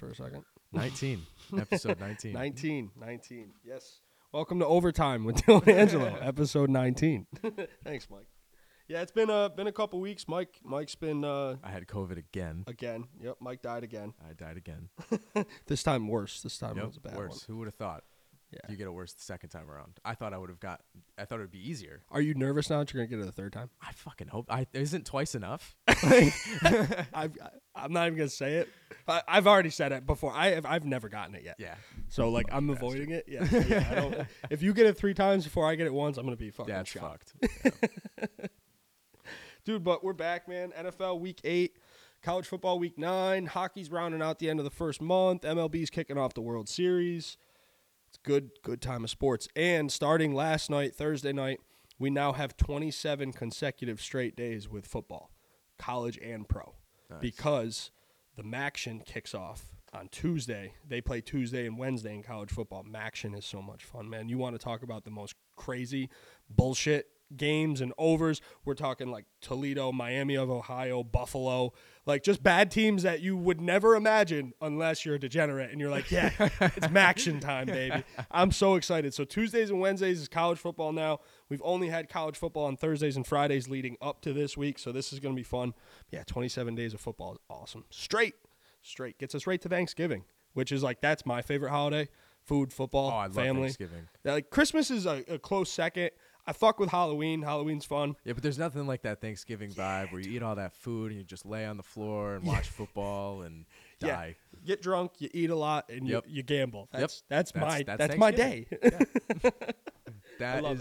was for a second. 19. Episode 19. 19. 19. Yes. Welcome to Overtime with Dylan Angelo, episode 19. Thanks, Mike. Yeah, it's been a been a couple weeks. Mike Mike's been uh I had COVID again. again. Yep, Mike died again. I died again. This time worse. This time it Yep, was a bad worse. one. Who would have thought? Yeah. You get it worse the second time around. I thought I would have got. I thought it would be easier. Are you nervous now that you're gonna get it the third time? I fucking hope. I isn't twice enough. I've, I, I'm not even gonna say it. I, I've already said it before. I have, I've never gotten it yet. yeah. So like I'm avoiding it. Yeah. yeah I don't, if you get it three times before I get it once, I'm gonna be fucking Yeah, shocked. fucked. Dude, but we're back, man. NFL week eight, college football week nine, hockey's rounding out the end of the first month, MLB's kicking off the World Series. Good, good time of sports. And starting last night, Thursday night, we now have 27 consecutive straight days with football, college and pro, Nice. because the MACtion kicks off on Tuesday. They play Tuesday and Wednesday in college football. MACtion is so much fun, man. You want to talk about the most crazy bullshit games and overs? We're talking like Toledo, Miami of Ohio, Buffalo, like just bad teams that you would never imagine unless you're a degenerate and you're like, yeah, it's MACtion time, baby. I'm so excited. So Tuesdays and Wednesdays is college football now. We've only had college football on Thursdays and Fridays leading up to this week, so this is going to be fun. Yeah, 27 days of football is awesome. Straight, straight gets us right to Thanksgiving, which is like that's my favorite holiday: food, football, Oh, family. Thanksgiving. Like Christmas is a, a close second. I fuck with Halloween. Halloween's fun. Yeah, but there's nothing like that Thanksgiving vibe where you eat all that food and you just lay on the floor and watch football and Yeah. die. Get drunk, you eat a lot, and Yep. you, you gamble. Yep. That's that's, That's- my that's that's, my day. That love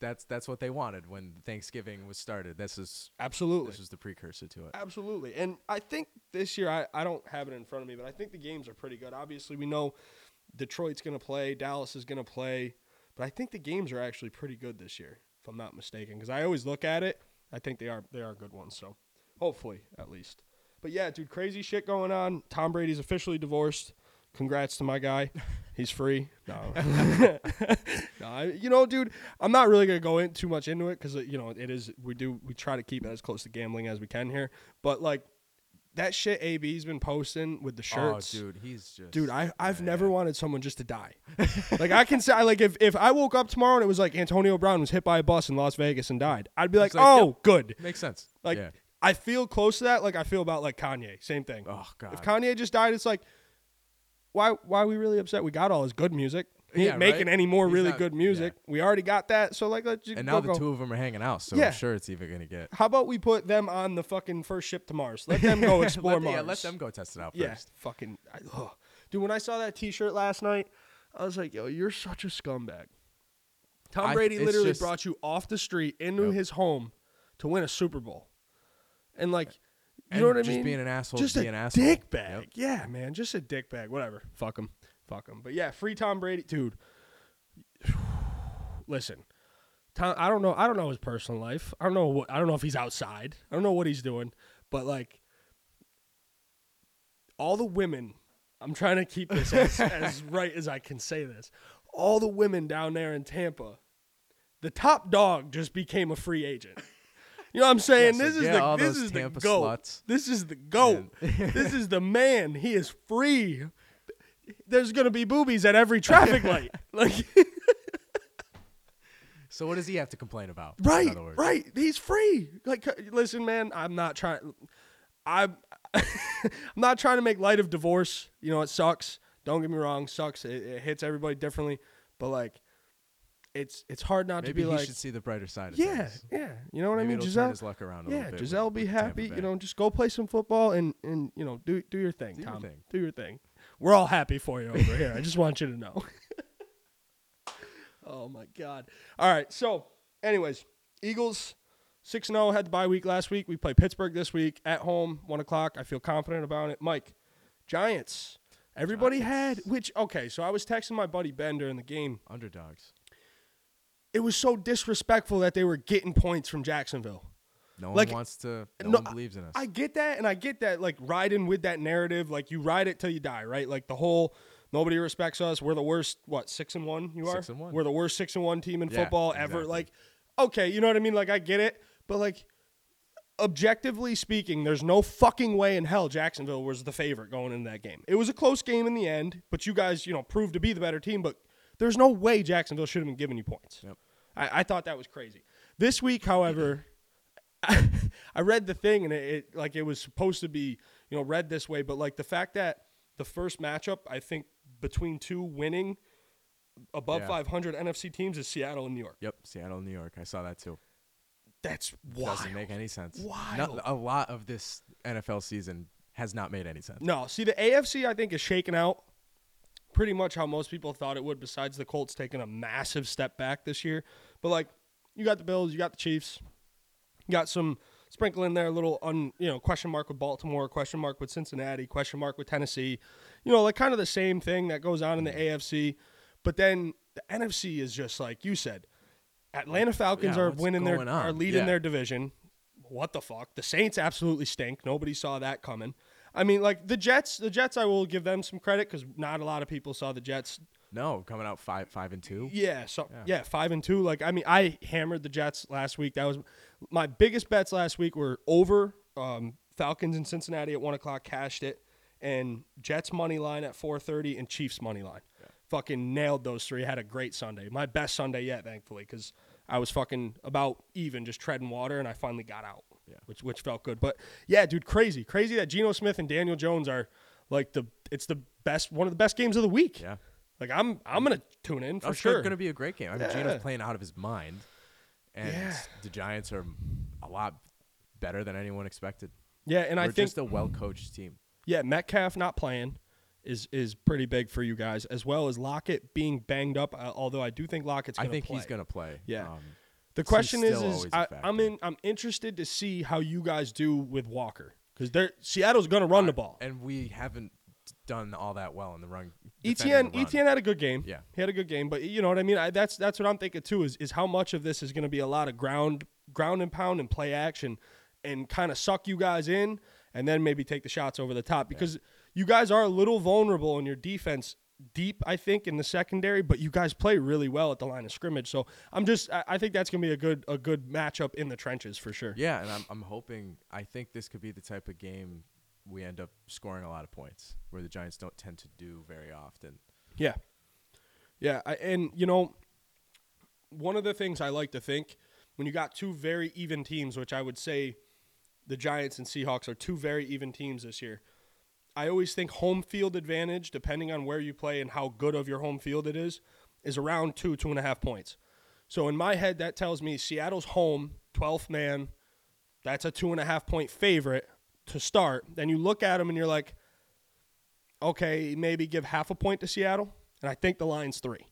that's that's what they wanted when Thanksgiving was started. This is Absolutely. this was the precursor to it. Absolutely. And I think this year, I, I don't have it in front of me, but I think the games are pretty good. Obviously, we know Detroit's going to play, Dallas is going to play, but I think the games are actually pretty good this year, if I'm not mistaken. Because I always look at it, I think they are they are good ones. So hopefully, at least. But yeah, dude, crazy shit going on. Tom Brady's officially divorced. Congrats to my guy. He's free. No, no I, you know, dude, I'm not really gonna go in too much into it because uh, you know it is. We do we try to keep it as close to gambling as we can here. But like that shit, AB's been posting with the oh, shirts. Oh, dude, he's just Dude, I I've man. never wanted someone just to die. like I can say, like if if I woke up tomorrow and it was like Antonio Brown was hit by a bus in Las Vegas and died, I'd be like, like, oh, yep. good. makes sense. Like yeah. I feel close to that. Like I feel about like Kanye. Same thing. Oh god. If Kanye just died, it's like, why why are we really upset? We got all his good music. Yeah, making right? any more He's really not- good music. We already got that. So like, let's just and go, now the go. two of them are hanging out, so Yeah. I'm sure it's even gonna get. How about we put them on the fucking first ship to Mars? Let them go explore let, Mars. Yeah, let them go test it out Yeah, first. fucking. I, ugh. Dude, when I saw that T-shirt last night, I was like, "Yo, you're such a scumbag." Tom I- Brady it's literally just- brought you off the street into Yep. his home to win a Super Bowl, and like, you And know what I just mean? being an asshole, just to a an asshole. dick bag. Yep. Yeah, man, just a dick bag. Whatever. Fuck him. Fuck him. But yeah, free Tom Brady, dude. Listen, Tom. I don't know. I don't know his personal life. I don't know what. I don't know if he's outside. I don't know what he's doing. But like, all the women. I'm trying to keep this as, as right as I can say this. All the women down there in Tampa, the top dog just became a free agent. You know what I'm saying? Yeah, so this is get the this those is Tampa the goat. sluts. This is the goat. this is the man. He is free. There's gonna be boobies at every traffic light. Like So what does he have to complain about? right, right. He's free. Like listen, man. I'm not trying. I'm. I'm not trying to make light of divorce. You know, it sucks. Don't get me wrong. Sucks. It, it hits everybody differently. But like, it's it's hard not Maybe to be he like. should see the brighter side. Of Yeah, things. yeah. You know what Maybe I mean, Gisele. turn his luck around a yeah, little bit. Gisele with- be happy. You know, just go play some football and and you know do do your thing, Do your Tom. thing. Do your thing. We're all happy for you over here. I just want you to know. oh my god. All right. So, anyways, Eagles six and zero had the bye week last week. We play Pittsburgh this week at home, one o'clock. I feel confident about it. Mike, Giants. Everybody had which okay. So I was texting my buddy Ben during the game. underdogs. It was so disrespectful that they were getting points from Jacksonville. No Like, one wants to. No, no, one believes in us. I get that, and I get that, like riding with that narrative, like you ride it till you die, right? Like the whole nobody respects us. We're the worst. What six and one? You are. Six and one. We're the worst six and one team in Yeah, football ever. exactly. Like, okay, you know what I mean? Like I get it, but like, objectively speaking, there's no fucking way in hell Jacksonville was the favorite going into that game. It was a close game in the end, but you guys, you know, proved to be the better team. But there's no way Jacksonville should have been giving you points. Yep. I, I thought that was crazy. This week, however, I read the thing and it, it like it was supposed to be, you know, read this way, but like the fact that the first matchup, I think between two winning above Yeah. 500 NFC teams is Seattle and New York. Yep, Seattle, and New York. I saw that too. That's wild. Doesn't make any sense. Wild. a lot of this NFL season has not made any sense. No, see the AFC I think is shaken out pretty much how most people thought it would. Besides the Colts taking a massive step back this year, but like you got the Bills, you got the Chiefs, got some sprinkle in there a little un you know question mark with Baltimore, question mark with Cincinnati, question mark with Tennessee, you know like kind of the same thing that goes on in the mm-hmm. AFC, but then the NFC is just like you said, Atlanta Falcons Yeah, are winning their on? are leading Yeah. their division. What the fuck? The Saints absolutely stink. Nobody saw that coming. I mean, like the Jets. The Jets, I will give them some credit because not a lot of people saw the Jets. No, coming out five, five and two. Yeah, so Yeah. yeah. five and two. Like I mean, I hammered the Jets last week. That was my biggest bets last week were over um, Falcons in Cincinnati at one o'clock. Cashed it, and Jets money line at four thirty and Chiefs money line. Fucking nailed those three. Had a great Sunday. My best Sunday yet, thankfully, because I was fucking about even, just treading water, and I finally got out. Yeah. which which felt good. But yeah, dude, crazy, crazy that Geno Smith and Daniel Jones are like the it's the best one of the best games of the week. Yeah, Like I'm I'm gonna tune in for I'm sure. Going to be a great game. I mean, Yeah. Geno's playing out of his mind, and Yeah. the Giants are a lot better than anyone expected. yeah, and We're I think just a well-coached team. yeah, Metcalf not playing is is pretty big for you guys, as well as Lockett being banged up. Uh, although I do think Lockett's I gonna think play. he's going to play. Yeah. Um, The question is, is I. I'm in. I'm interested to see how you guys do with Walker because they're Seattle's gonna run the ball. and we haven't done all that well in the run. ETN. ETN had a good game. Yeah. he had a good game, but you know what I mean. I, that's that's what I'm thinking too. Is is how much of this is going to be a lot of ground ground and pound and play action, and kind of suck you guys in, and then maybe take the shots over the top because you guys are a little vulnerable in your defense deep. I think in the secondary, but you guys play really well at the line of scrimmage. So I'm just I, I think that's going to be a good a good matchup in the trenches for sure. Yeah, and I'm I'm hoping. I think this could be the type of game we end up scoring a lot of points, where the Giants don't tend to do very often. Yeah. Yeah. I, and, you know, one of the things I like to think when you got two very even teams, which I would say the Giants and Seahawks are two very even teams this year, I always think home field advantage, depending on where you play and how good of your home field it is, is around two, two and a half points. So in my head, that tells me Seattle's home, 12th man, that's a two and a half point favorite to start. Then you look at them and you're like, okay, maybe give half a point to Seattle, and I think the line's three.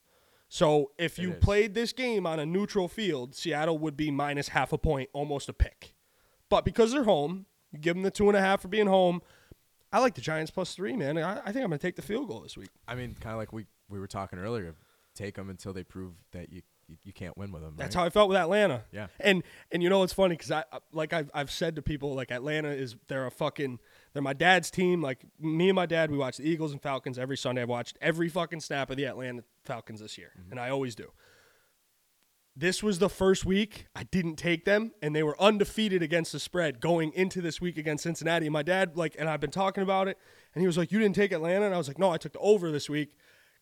So if you played this game on a neutral field, Seattle would be minus half a point, almost a pick. But because they're home, you give them the two and a half for being home. I like the Giants plus three, man. I, I think I'm going to take the field goal this week. I mean, kind of like we we were talking earlier. Take them until they prove that you you, you can't win with them. That's right? how I felt with Atlanta. Yeah. And and you know it's funny because I like I've I've said to people like Atlanta is they're a fucking they're my dad's team. Like me and my dad, we watch the Eagles and Falcons every Sunday. I've watched every fucking snap of the Atlanta Falcons this year, mm-hmm. and I always do. This was the first week I didn't take them, and they were undefeated against the spread going into this week against Cincinnati. And my dad, like, and I've been talking about it, and he was like, "You didn't take Atlanta," and I was like, "No, I took the over this week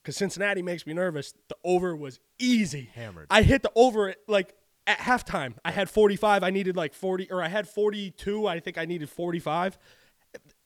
because Cincinnati makes me nervous." The over was easy, Hammered. I hit the over at, like at halftime. I had 45. I needed like 40, or I had 42. I think I needed 45.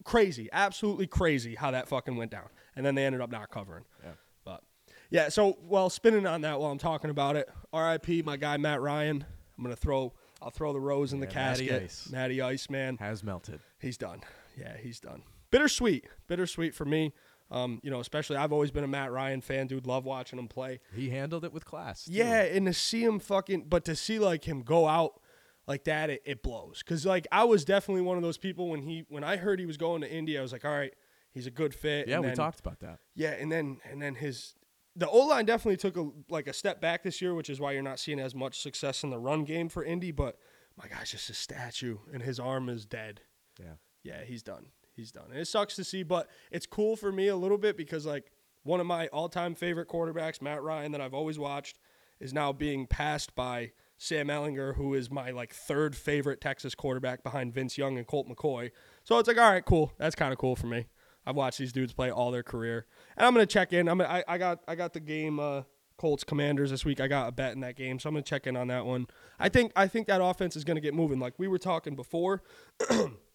Crazy, absolutely crazy how that fucking went down. And then they ended up not covering. Yeah. But yeah, so well, spinning on that while I'm talking about it. R.I.P. My guy Matt Ryan. I'm gonna throw. I'll throw the rose in the Yeah, Matty casket. Ice. Matty Ice, man. has melted. He's done. Yeah, he's done. Bittersweet. Bittersweet for me. Um, you know, especially I've always been a Matt Ryan fan, dude. Love watching him play. He handled it with class. too. Yeah, and to see him fucking, but to see like him go out like that, it, it blows. Cause like I was definitely one of those people when he when I heard he was going to Indy, I was like, all right, he's a good fit. yeah. And we then- talked about that. Yeah, and then and then his the O line definitely took a like a step back this year, which is why you're not seeing as much success in the run game for Indy. But my guy's just a statue, and his arm is dead. Yeah. Yeah, he's done. He's done. And it sucks to see, but it's cool for me a little bit because like one of my all-time favorite quarterbacks, Matt Ryan, that I've always watched, is now being passed by Sam Ehlinger, who is my like third favorite Texas quarterback behind Vince Young and Colt McCoy. So it's like, all right, cool. That's kind of cool for me. I've watched these dudes play all their career, and I'm gonna check in. I'm I, I got I got the game uh, Colts Commanders this week. I got a bet in that game, so I'm gonna check in on that one. I think I think that offense is gonna get moving. Like we were talking before.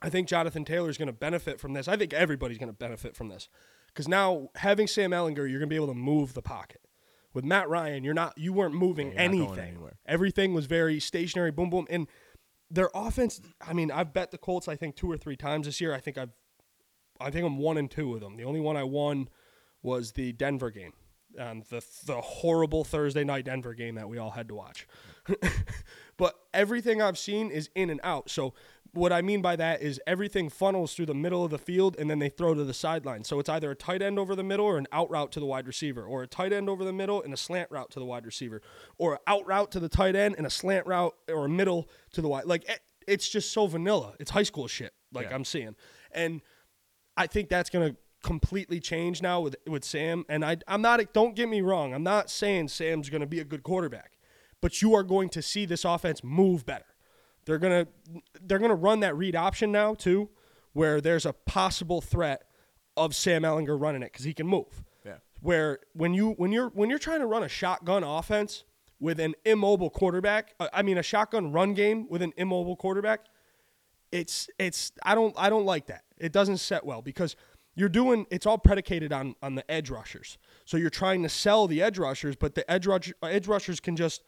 I think Jonathan Taylor is going to benefit from this. I think everybody's going to benefit from this because now having Sam Ehlinger, you're going to be able to move the pocket. With Matt Ryan, you're not you weren't moving Yeah, you're not going anything. Everything was very stationary, boom boom, and their offense. I mean, I've bet the Colts. I think two or three times this year. I think I've, I think I'm one and two with them. The only one I won was the Denver game, um, the the horrible Thursday night Denver game that we all had to watch. but everything I've seen is in and out. So what I mean by that is everything funnels through the middle of the field and then they throw to the sideline. So it's either a tight end over the middle or an out route to the wide receiver, or a tight end over the middle and a slant route to the wide receiver, or an out route to the tight end and a slant route or a middle to the wide. Like it, it's just so vanilla. It's high school shit. Like Yeah. I'm seeing, and I think that's gonna completely change now with with Sam. And I I'm not. Don't get me wrong. I'm not saying Sam's gonna be a good quarterback, but you are going to see this offense move better. They're gonna they're gonna run that read option now too, where there's a possible threat of Sam Ehlinger running it because he can move. Yeah. Where when you when you're when you're trying to run a shotgun offense with an immobile quarterback, uh, I mean a shotgun run game with an immobile quarterback, it's it's I don't I don't like that. It doesn't set well because you're doing it's all predicated on on the edge rushers. So you're trying to sell the edge rushers, but the edge rush, edge rushers can just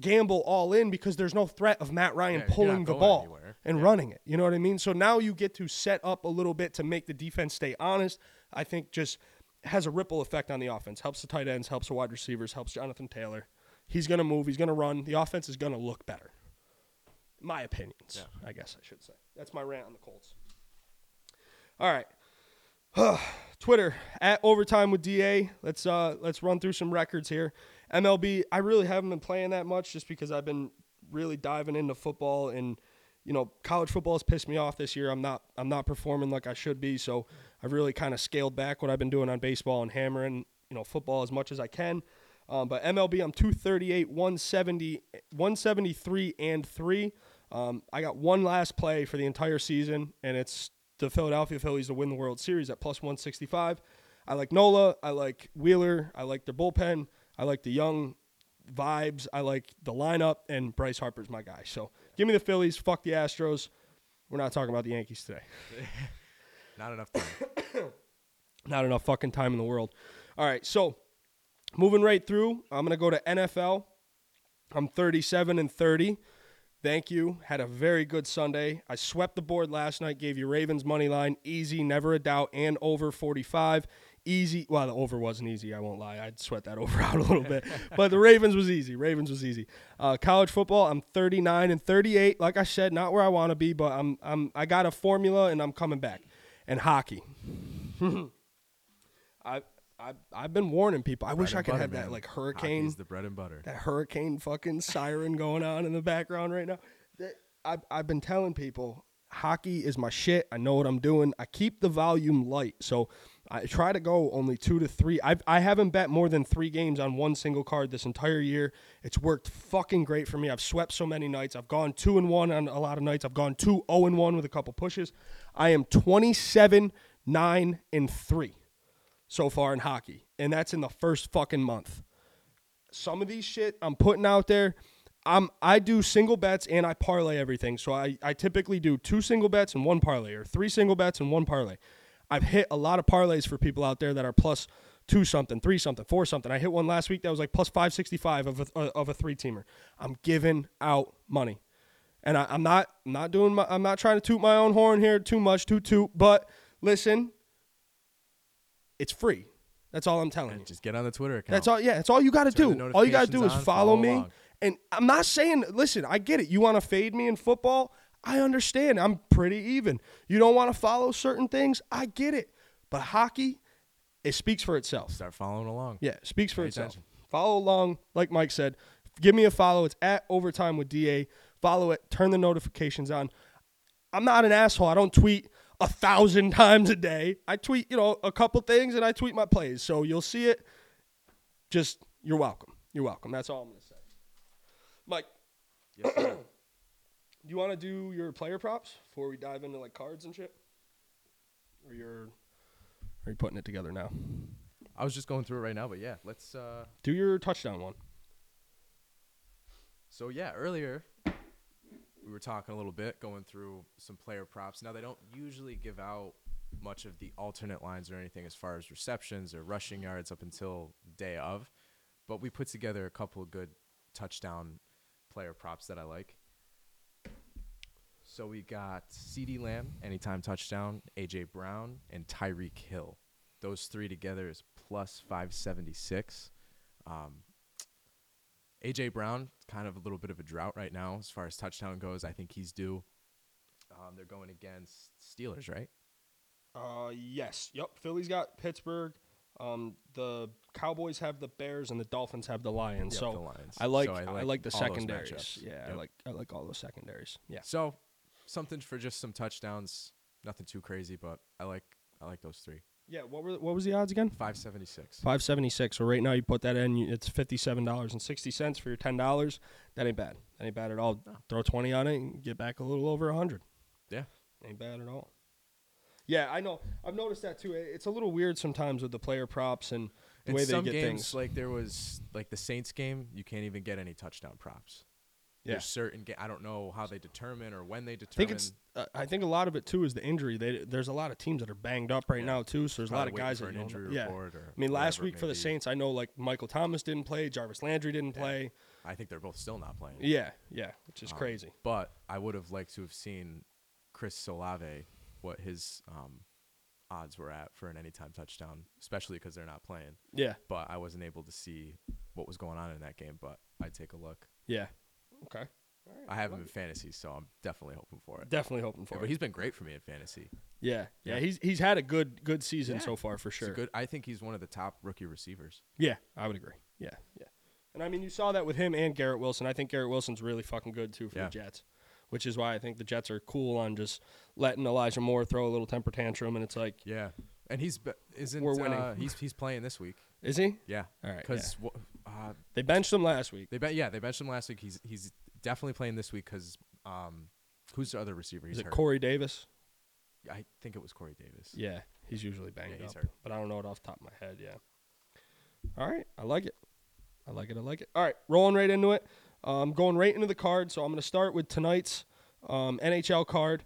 gamble all in because there's no threat of Matt Ryan Yeah, pulling the ball anywhere. and running it. You know what I mean? So now you get to set up a little bit to make the defense stay honest. I think just has a ripple effect on the offense. Helps the tight ends, helps the wide receivers, helps Jonathan Taylor. He's going to move, he's going to run. The offense is going to look better. My opinions, I guess I should say. That's my rant on the Colts. All right. Twitter at overtime with DA. Let's uh let's run through some records here. MLB. I really haven't been playing that much just because I've been really diving into football and you know college football has pissed me off this year. I'm not I'm not performing like I should be, so I've really kind of scaled back what I've been doing on baseball and hammering you know football as much as I can. Um, but MLB, I'm 238, 170, 173, and three. Um, I got one last play for the entire season, and it's the Philadelphia Phillies to win the World Series at plus 165. I like Nola. I like Wheeler. I like their bullpen. I like the young vibes. I like the lineup, and Bryce Harper's my guy. So give me the Phillies. Fuck the Astros. We're not talking about the Yankees today. Not enough time. Not enough fucking time in the world. All right, so moving right through, I'm gonna go to NFL. I'm 37 and 30. Thank you. Had a very good Sunday. I swept the board last night. Gave you Ravens money line, easy, never a doubt, and over 45. Easy. Well, the over wasn't easy. I won't lie. I'd sweat that over out a little bit, but the Ravens was easy. Ravens was easy. Uh, college football. I'm 39 and 38. Like I said, not where I want to be, but I'm I'm I got a formula and I'm coming back. And hockey. I I I've been warning people. I wish I could butter, have that like hurricane Hockey's the bread and butter. that hurricane fucking siren going on in the background right now. That I've, I've been telling people hockey is my shit. I know what I'm doing. I keep the volume light. So I try to go only two to three. I've, I haven't bet more than three games on one single card this entire year. It's worked fucking great for me. I've swept so many nights. I've gone two and one on a lot of nights. I've gone two, oh and one with a couple pushes. I am 27, nine, and three so far in hockey. And that's in the first fucking month some of these shit I'm putting out there. I'm I do single bets and I parlay everything. So I, I typically do two single bets and one parlay or three single bets and one parlay. I've hit a lot of parlays for people out there that are plus two something, three something, four something. I hit one last week that was like plus five sixty five of a uh, of a three teamer. I'm giving out money, and I, I'm not I'm not doing my I'm not trying to toot my own horn here too much, toot toot. But listen, it's free. That's all I'm telling you. Just get on the Twitter account. That's all. Yeah, that's all you got to Turn do. All you got to do is on, follow, follow me. And I'm not saying, listen, I get it. You want to fade me in football? I understand. I'm pretty even. You don't want to follow certain things? I get it. But hockey, it speaks for itself. Start following along. Yeah, it speaks for Pay itself. attention. Follow along, like Mike said. Give me a follow. It's at Overtime with DA. Follow it. Turn the notifications on. I'm not an asshole. I don't tweet a thousand times a day. I tweet, you know, a couple things and I tweet my plays. So you'll see it. Just, you're welcome. You're welcome. That's all I'm going to say. Mike, Yes, sir. Do you want to do your player props before we dive into like cards and shit? Or you're are you putting it together now? I was just going through it right now, but yeah, let's. Uh, Do your touchdown one. so yeah, earlier we were talking a little bit, going through some player props. Now they don't usually give out much of the alternate lines or anything as far as receptions or rushing yards up until day of, but we put together a couple of good touchdown player props that I like. So we got CeeDee Lamb, anytime touchdown, A.J. Brown, and Tyreek Hill. Those three together is plus 576. Um, A.J. Brown, kind of a little bit of a drought right now as far as touchdown goes. I think he's due. Um, they're going against Steelers, right? Uh, yes. Yep. Philly's got Pittsburgh. Um, the Cowboys have the Bears and the Dolphins have the Lions. Yep, so the Lions. I like, So I like the all those secondaries. Yeah, I like I like all those secondaries. Yeah. So something for just some touchdowns. Nothing too crazy, but I like I like those three. Yeah. What were what was the odds again? 576. Five seventy six. So right now you put that in, you- it's fifty seven dollars and sixty cents for your ten dollars. That ain't bad. That ain't bad at all. No. Throw twenty on it and get back a little over a hundred. Yeah. Ain't bad at all. Yeah, I know. I've noticed that too. It's a little weird sometimes with the player props and the In way they some get games, things. like there was like the Saints game, you can't even get any touchdown props. Yeah. There's certain ga- I don't know how they determine or when they determine. I think it's. Uh, I think a lot of it too is the injury. They, there's a lot of teams that are banged up right Yeah. now too. So there's a lot of guys that an injury yeah. I mean, last week for the be. Saints, I know like Michael Thomas didn't play, Jarvis Landry didn't Yeah. play. I think they're both still not playing. Yeah, yeah, which is Um, crazy. But I would have liked to have seen Chris Olave, what his um, odds were at for an anytime touchdown, especially because they're not playing. Yeah, But I wasn't able to see what was going on in that game. But I'd take a look. yeah. Okay. All right, I have him like in fantasy, so I'm definitely hoping for it. it. Definitely hoping for Yeah, it. but he's been great for me in fantasy. yeah, yeah, Yeah. He's he's had a good good season Yeah. so far for sure. good. I think he's one of the top rookie receivers. Yeah, I would agree. Yeah, yeah. And I mean, you saw that with him and Garrett Wilson. I think Garrett Wilson's really fucking good too for Yeah. the Jets, which is why I think the Jets are cool on just letting Elijah Moore throw a little temper tantrum. And it's like, Yeah, and he's isn't We're winning. Uh, he's he's playing this week. is he? Yeah, All right. yeah. because uh, They benched him last week. they bet. Yeah, they benched him last week. He's he's definitely playing this week because um, who's the other receiver? He's Is it hurt. Corey Davis? I think it was Corey Davis. Yeah, he's usually banged Yeah, he's up, hurt. but I don't know it off the top of my head. Yeah. All right, I like it. I like it. I like it. All right, rolling right into it. Um, going right into the card. So I'm going to start with tonight's um, NHL card.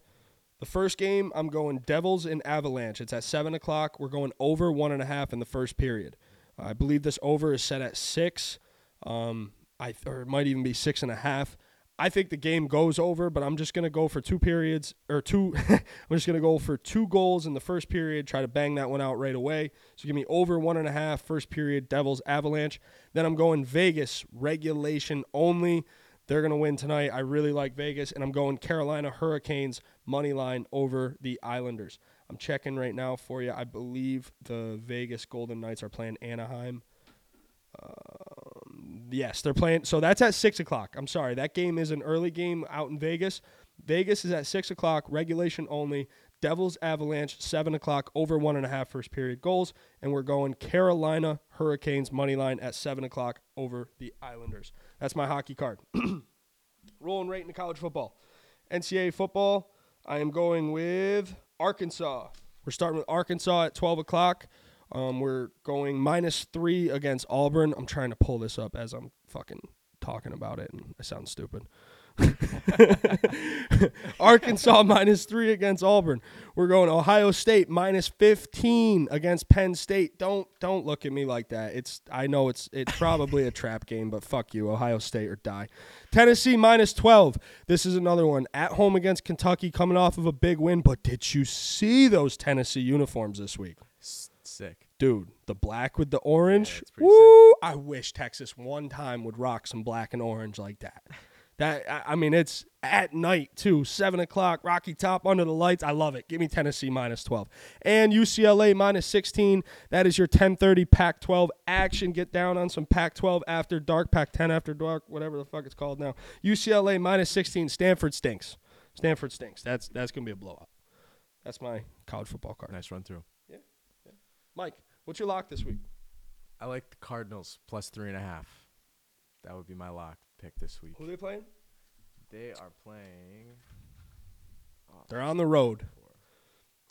The first game, I'm going Devils and Avalanche. It's at seven o'clock. We're going over one and a half in the first period. I believe this over is set at six. Um, I or it might even be six and a half. I think the game goes over, but I'm just gonna go for two periods or two. I'm just gonna go for two goals in the first period. Try to bang that one out right away. So give me over one and a half first period. Devils Avalanche. Then I'm going Vegas regulation only. They're gonna win tonight. I really like Vegas, and I'm going Carolina Hurricanes money line over the Islanders. I'm checking right now for you. I believe the Vegas Golden Knights are playing Anaheim. Um, yes, they're playing. So that's at six o'clock. I'm sorry, that game is an early game out in Vegas. Vegas is at six o'clock, regulation only. Devils Avalanche seven o'clock, over one and a half first period goals, and we're going Carolina Hurricanes money line at seven o'clock over the Islanders. That's my hockey card. Rolling right into college football, NCAA football. I am going with Arkansas. We're starting with Arkansas at twelve o'clock. Um, we're going minus three against Auburn. I'm trying to pull this up as I'm fucking talking about it, and I sound stupid. Arkansas minus three against Auburn. We're going Ohio State minus fifteen against Penn State. Don't don't look at me like that. It's I know it's it's probably a trap game, but fuck you, Ohio State or die. Tennessee minus twelve. This is another one at home against Kentucky, coming off of a big win. But did you see those Tennessee uniforms this week? Sick. Dude, the black with the orange. pretty Woo! I wish Texas one time would rock some black and orange like that. That I, mean, it's at night too, seven o'clock, Rocky Top under the lights. I love it. Give me Tennessee minus twelve and UCLA minus sixteen. That is your ten thirty Pac-12 action. Get down on some Pac-12 after dark, Pac-10 after dark, whatever the fuck it's called now. UCLA minus sixteen. Stanford stinks. Stanford stinks. That's that's gonna be a blowout. That's my college football card. Nice run through. Yeah, Yeah. Mike, what's your lock this week? I like the Cardinals plus three and a half. That would be my lock pick this week. Who are they playing? They are playing. oh, They're on the road.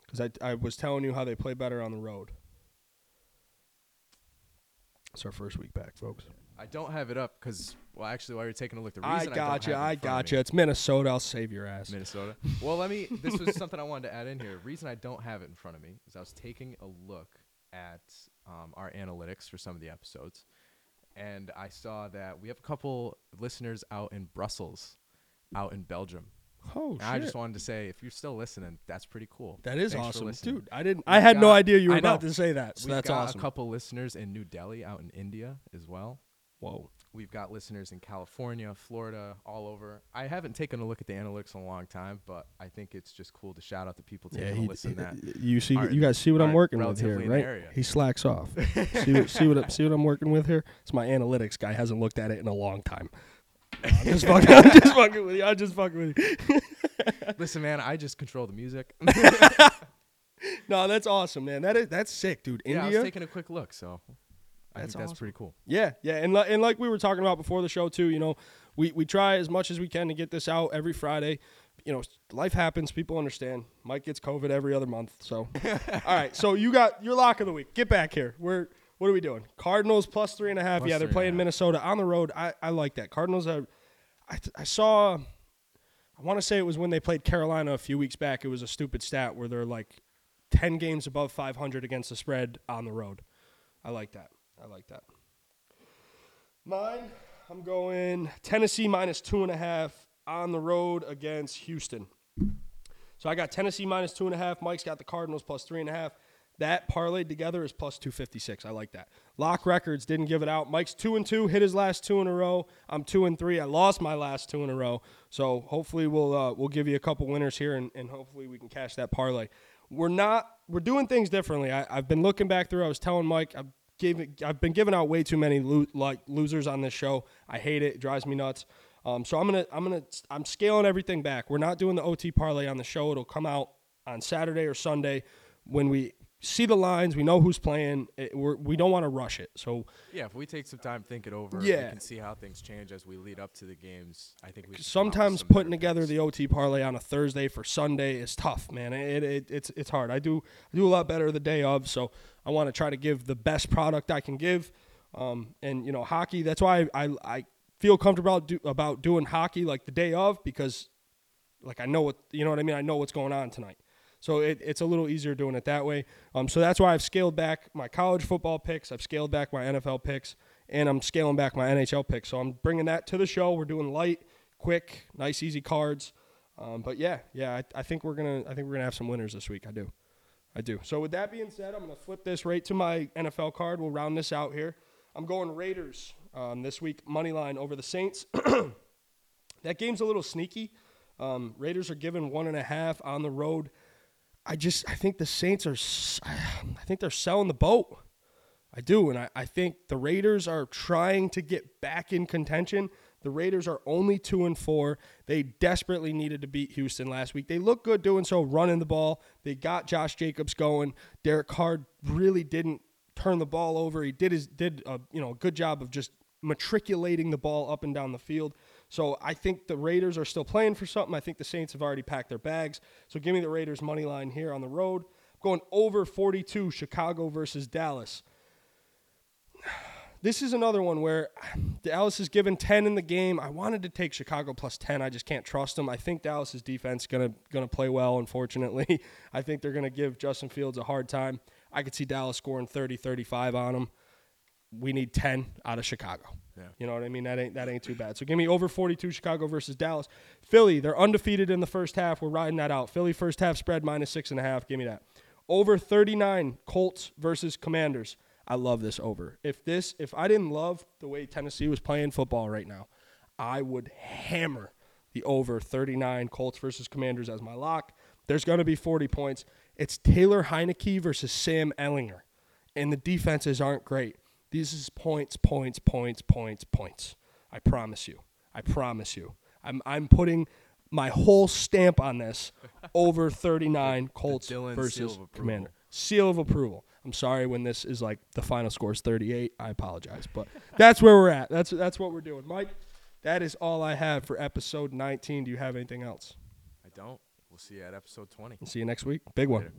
Because I, I was telling you how they play better on the road. It's our first week back, folks. I don't have it up because, well, actually, while you're taking a look, the I reason I, got you. don't have it I got you. me- It's Minnesota. I'll save your ass. Minnesota. Well, let me. This was something I wanted to add in here. Reason I don't have it in front of me is I was taking a look at um, our analytics for some of the episodes, and I saw that we have a couple listeners out in Brussels, out in Belgium. Oh, And I just wanted to say, if you're still listening, that's pretty cool. That is Thanks awesome, dude. I didn't. We've I had no idea you were about to say that. So We've that's got awesome. a couple listeners in New Delhi, out in India as well. Whoa. We've got listeners in California, Florida, all over. I haven't taken a look at the analytics in a long time, but I think it's just cool to shout out the people taking Yeah, a he, listen. That you see, you guys see what I'm working with here, relatively in the right? area. He slacks off. see, what, see what see what I'm working with here? It's my analytics guy hasn't looked at it in a long time. I'm just fucking. I'm just fucking with you. I'm just fucking with you. listen, man, I just control the music. No, that's awesome, man. That is that's sick, dude. yeah, I India. was taking a quick look, so I That's think that's awesome. pretty cool. Yeah, yeah, and li- and like we were talking about before the show too, you know, we we try as much as we can to get this out every Friday. You know, life happens. People understand. Mike gets COVID every other month. So, all right. So you got your lock of the week. Get back here. We're what are we doing? Cardinals plus three and a half. Plus yeah, they're three and a playing. Minnesota on the road. I I like that. Cardinals are. I I saw. I want to say it was when they played Carolina a few weeks back. It was a stupid stat where they're like ten games above 500 against the spread on the road. I like that. I like that. Mine, I'm going Tennessee minus two and a half on the road against Houston. So I got Tennessee minus two and a half. Mike's got the Cardinals plus three and a half. That parlayed together is plus 256. I like that. Lock records didn't give it out. Mike's two and two, hit his last two in a row. I'm two and three. I lost my last two in a row. So hopefully we'll uh, we'll give you a couple winners here, and, and hopefully we can cash that parlay. We're not we're doing things differently. I, I've been looking back through. I was telling Mike I've I've been giving out way too many lo- like losers on this show. I hate it. It drives me nuts. Um, so I'm gonna I'm gonna I'm scaling everything back. We're not doing the OT parlay on the show. It'll come out on Saturday or Sunday when we see the lines. We know who's playing. It, we're, we don't want to rush it. So Yeah, if we take some time, think it over, Yeah. we can see how things change as we lead up to the games. I think we should come out with sometimes some putting together picks. the OT parlay on a Thursday for Sunday is tough, man. It, it it's it's hard. I do I do a lot better the day of, so I want to try to give the best product I can give. Um, and you know, hockey. That's why I I, I feel comfortable do, about doing hockey like the day of because like I know what you know what I mean. I know what's going on tonight. So it, it's a little easier doing it that way. Um, so that's why I've scaled back my college football picks. I've scaled back my NFL picks, and I'm scaling back my NHL picks. So I'm bringing that to the show. We're doing light, quick, nice, easy cards. Um, but yeah, yeah, I, I think we're gonna I think we're gonna have some winners this week. I do, I do. So with that being said, I'm gonna flip this right to my NFL card. We'll round this out here. I'm going Raiders um, this week, money line over the Saints. that game's a little sneaky. Um, Raiders are given one and a half on the road. I just I think the Saints are I think they're selling the boat. I do, and I, I think the Raiders are trying to get back in contention. The Raiders are only two and four. They desperately needed to beat Houston last week. They look good doing so, running the ball. They got Josh Jacobs going. Derek Carr really didn't turn the ball over. He did his did a you know a good job of just matriculating the ball up and down the field. So I think the Raiders are still playing for something. I think the Saints have already packed their bags. So give me the Raiders money line here on the road. going over 42 Chicago versus Dallas. This is another one where Dallas is given 10 in the game. I wanted to take Chicago plus 10. I just can't trust them. I think Dallas's defense going to going to play well unfortunately. I think they're going to give Justin Fields a hard time. I could see Dallas scoring 30 35 on them. We need 10 out of Chicago. Yeah. You know what I mean? That ain't that ain't too bad. So give me over 42 Chicago versus Dallas. Philly, they're undefeated in the first half. We're riding that out. Philly first half spread minus six and a half. Give me that. Over 39 Colts versus Commanders. I love this over. If this, if I didn't love the way Tennessee was playing football right now, I would hammer the over 39 Colts versus Commanders as my lock. There's going to be 40 points. It's Taylor Heinicke versus Sam Ehlinger, and the defenses aren't great. These is points, points, points, points, points. I promise you. I promise you. I'm I'm putting my whole stamp on this over 39 Colts seal versus. Commander. Seal of approval. I'm sorry when this is like the final score is 38. I apologize, but that's where we're at. That's that's what we're doing. Mike, That is all I have for episode 19. Do you have anything else? I don't. We'll see you at episode 20. See you next week. Big one. Later.